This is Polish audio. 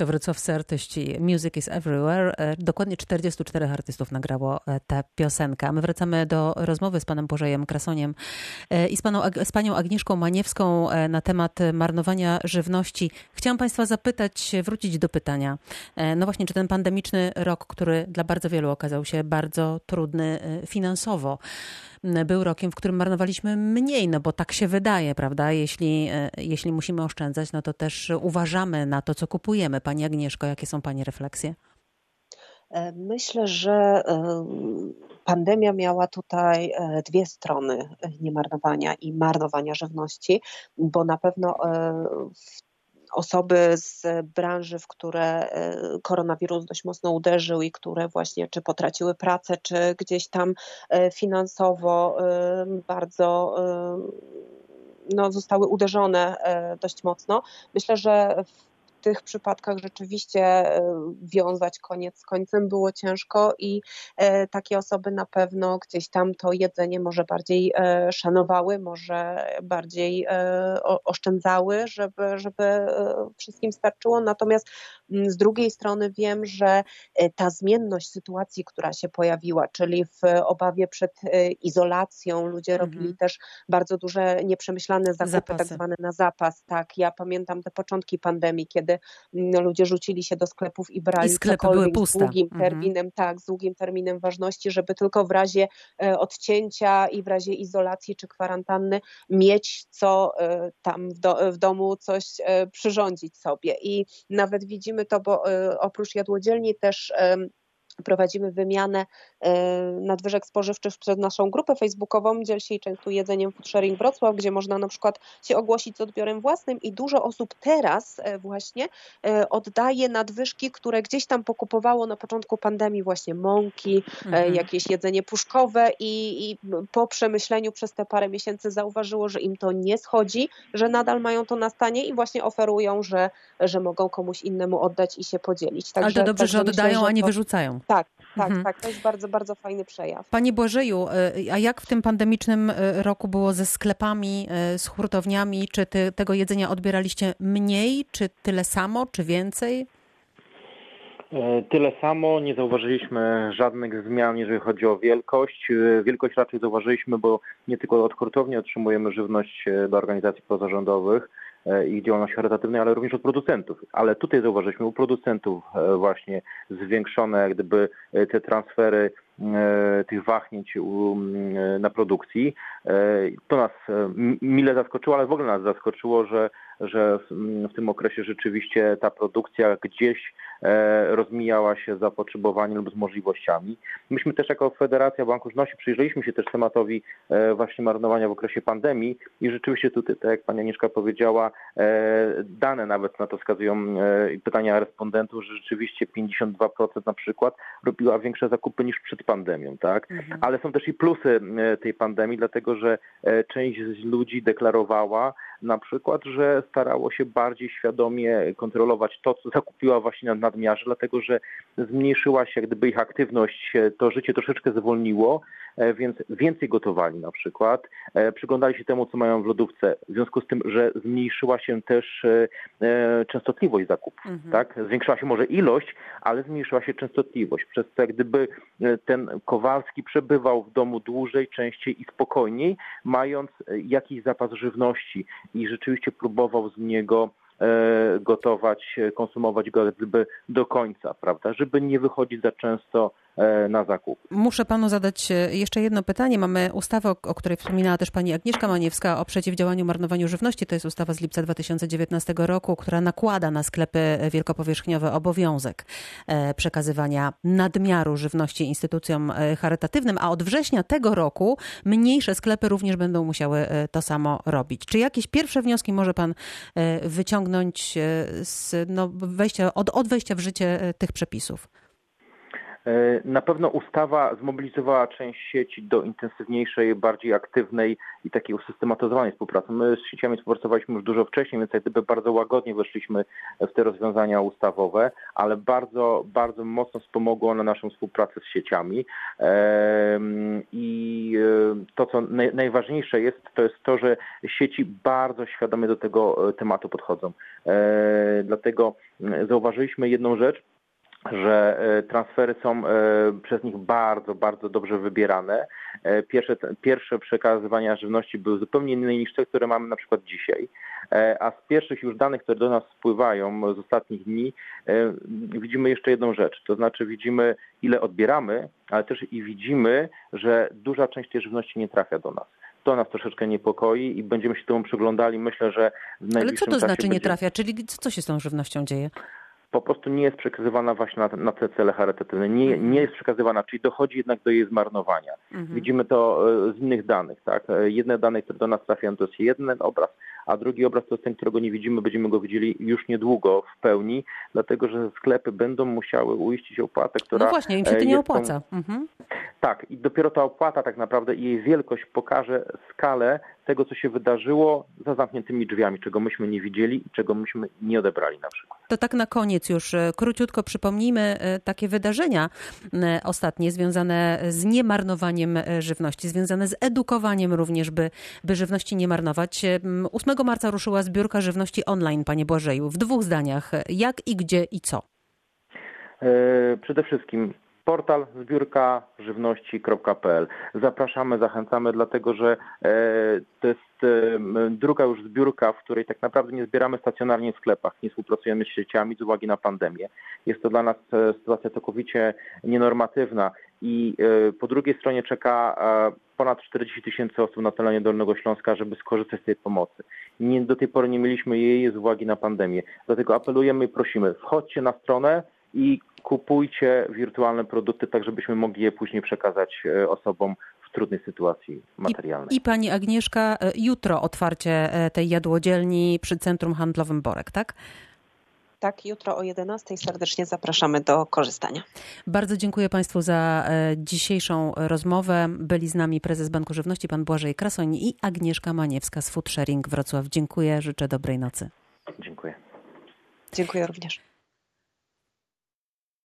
To wrocławscy artyści Music is Everywhere. E, dokładnie 44 artystów nagrało e, tę piosenkę. My wracamy do rozmowy z panem Bożejem Krasoniem e, i z, paną, z panią Agnieszką Maniewską na temat marnowania żywności. Chciałam państwa zapytać, wrócić do pytania. No właśnie, czy ten pandemiczny rok, który dla bardzo wielu okazał się bardzo trudny finansowo, był rokiem, w którym marnowaliśmy mniej, no bo tak się wydaje, prawda? Jeśli, jeśli musimy oszczędzać, no to też uważamy na to, co kupujemy. Pani Agnieszko, jakie są Pani refleksje? E, myślę, że e, pandemia miała tutaj e, dwie strony niemarnowania i marnowania żywności, bo na pewno osoby z branży, w które koronawirus dość mocno uderzył i które właśnie czy potraciły pracę, czy gdzieś tam finansowo bardzo no, zostały uderzone dość mocno. Myślę, że w tych przypadkach rzeczywiście e, wiązać koniec z końcem było ciężko i e, takie osoby na pewno gdzieś tam to jedzenie może bardziej e, szanowały, może bardziej oszczędzały, żeby, żeby wszystkim starczyło. Natomiast mm, z drugiej strony wiem, że ta zmienność sytuacji, która się pojawiła, czyli w obawie przed izolacją, ludzie mhm. robili też bardzo duże nieprzemyślane zakupy, tak Zapasy. tak zwane na zapas. Tak, ja pamiętam te początki pandemii, kiedy kiedy mm, ludzie rzucili się do sklepów i brali I sklepy były puste. z długim mhm. terminem, mhm. tak, z długim terminem ważności, żeby tylko w razie e, odcięcia i w razie izolacji czy kwarantanny mieć co e, tam w, do, w domu coś e, przyrządzić sobie. I nawet widzimy to, bo oprócz jadłodzielni też prowadzimy wymianę e, nadwyżek spożywczych przez naszą grupę facebookową Dziel się i częstuj jedzeniem Food Sharing Wrocław, gdzie można na przykład się ogłosić z odbiorem własnym i dużo osób teraz e, właśnie e, oddaje nadwyżki, które gdzieś tam pokupowało na początku pandemii właśnie mąki, mhm. jakieś jedzenie puszkowe i, i po przemyśleniu przez te parę miesięcy zauważyło, że im to nie schodzi, że nadal mają to na stanie i właśnie oferują, że, że mogą komuś innemu oddać i się podzielić. Także, Ale to dobrze, że oddają, myślę, że a nie to... wyrzucają. Tak, tak, mhm. tak. To jest bardzo, bardzo fajny przejaw. Panie Błażeju, y, a jak w tym pandemicznym y, roku było ze sklepami, y, z hurtowniami? Czy ty, tego jedzenia odbieraliście mniej, czy tyle samo, czy więcej? E, tyle samo, nie zauważyliśmy żadnych zmian, jeżeli chodzi o wielkość. E, wielkość raczej zauważyliśmy, bo nie tylko od hurtowni otrzymujemy żywność e, do organizacji pozarządowych, ich działalności charytatywnej, ale również od producentów. Ale tutaj zauważyliśmy u producentów e, właśnie zwiększone jak gdyby e, te transfery tych wahnięć na produkcji. To nas mile zaskoczyło, ale w ogóle nas zaskoczyło, że że w tym okresie rzeczywiście ta produkcja gdzieś e, rozmijała się z zapotrzebowaniem lub z możliwościami. Myśmy też jako Federacja Banku Żywności przyjrzeliśmy się też tematowi e, właśnie marnowania w okresie pandemii i rzeczywiście tutaj, tak jak pani Anieszka powiedziała, e, dane nawet na to wskazują pytania respondentów, że rzeczywiście 52% na przykład robiła większe zakupy niż przed pandemią, tak? Mhm. Ale są też i plusy tej pandemii, dlatego że część z ludzi deklarowała, na przykład, że starało się bardziej świadomie kontrolować to, co zakupiła właśnie na nadmiarze, dlatego że zmniejszyła się gdyby ich aktywność, to życie troszeczkę zwolniło, e, więc więcej gotowali na przykład, e, przyglądali się temu, co mają w lodówce, w związku z tym, że zmniejszyła się też e, częstotliwość zakupów, mhm. tak? Zwiększyła się może ilość, ale zmniejszyła się częstotliwość, przez co jak gdyby ten Kowalski przebywał w domu dłużej, częściej i spokojniej, mając jakiś zapas żywności i rzeczywiście próbował z niego e, gotować, konsumować go gdyby do końca, prawda, żeby nie wychodzić za często na zakup. Muszę panu zadać e, jeszcze jedno pytanie. Mamy ustawę, o której wspominała też pani Agnieszka Maniewska o przeciwdziałaniu marnowaniu żywności. To jest ustawa z lipca 2019 roku, która nakłada na sklepy wielkopowierzchniowe obowiązek e, przekazywania nadmiaru żywności instytucjom charytatywnym, a od września tego roku mniejsze sklepy również będą musiały to samo robić. Czy jakieś pierwsze wnioski może pan wyciągnąć z no, wejścia, od, od wejścia w życie tych przepisów? E, na pewno ustawa zmobilizowała część sieci do intensywniejszej, bardziej aktywnej i takiej usystematyzowanej współpracy. My z sieciami współpracowaliśmy już dużo wcześniej, więc jak gdyby bardzo łagodnie weszliśmy w te rozwiązania ustawowe, ale bardzo, bardzo mocno wspomogło one naszą współpracę z sieciami. I e, to, co najważniejsze jest, to jest to, że sieci bardzo świadomie do tego e, tematu podchodzą. Dlatego zauważyliśmy jedną rzecz, że e, transfery są e, przez nich bardzo, bardzo dobrze wybierane. E, pierwsze, pierwsze przekazywania żywności były zupełnie inne niż te, które mamy na przykład dzisiaj. A z pierwszych już danych, które do nas spływają z ostatnich dni, widzimy jeszcze jedną rzecz. To znaczy widzimy, ile odbieramy, ale też i widzimy, że duża część tej żywności nie trafia do nas. To nas troszeczkę niepokoi i będziemy się temu przyglądali. Myślę, że w najbliższym Ale co to znaczy nie będzie... trafia? Czyli co się z tą żywnością dzieje? Po prostu nie jest przekazywana właśnie na, na te cele charytatywne. Nie, mhm. nie jest przekazywana, czyli dochodzi jednak do jej zmarnowania. Mhm. Widzimy to e, z innych danych. Tak? E, jedne dane, które do nas trafiają, to jest jeden obraz, a drugi obraz to jest ten, którego nie widzimy, będziemy go widzieli już niedługo w pełni, dlatego że sklepy będą musiały uiścić opłatę, która... No właśnie, im się to nie opłaca. Mhm. Tak, i dopiero ta opłata tak naprawdę i jej wielkość pokaże skalę tego, co się wydarzyło za zamkniętymi drzwiami, czego myśmy nie widzieli i czego myśmy nie odebrali na przykład. To tak na koniec już e, króciutko przypomnijmy e, takie wydarzenia e, ostatnie związane z niemarnowaniem żywności, związane z edukowaniem również, by, by żywności nie marnować. 8 marca ruszyła zbiórka żywności online, panie Błażeju. W dwóch zdaniach, jak i gdzie i co? Przede wszystkim portal zbiórka żywności.pl. Zapraszamy, zachęcamy, dlatego że e, to jest e, druga już zbiórka, w której tak naprawdę nie zbieramy stacjonarnie w sklepach, nie współpracujemy z sieciami z uwagi na pandemię. Jest to dla nas e, sytuacja całkowicie nienormatywna i po drugiej stronie czeka ponad 40 tysięcy osób na terenie Dolnego Śląska, żeby skorzystać z tej pomocy. Nie, do tej pory nie mieliśmy jej z uwagi na pandemię. Dlatego apelujemy i prosimy, wchodźcie na stronę i kupujcie wirtualne produkty, tak żebyśmy mogli je później przekazać e, osobom w trudnej sytuacji materialnej. I, I, pani Agnieszka, e, jutro otwarcie e, tej jadłodzielni przy Centrum Handlowym Borek, tak? Tak, jutro o 11 serdecznie zapraszamy do korzystania. Bardzo dziękuję Państwu za dzisiejszą rozmowę. Byli z nami prezes Banku Żywności, pan Błażej Krasoń i Agnieszka Maniewska z Food Sharing Wrocław. Dziękuję, życzę dobrej nocy. Dziękuję. Dziękuję również.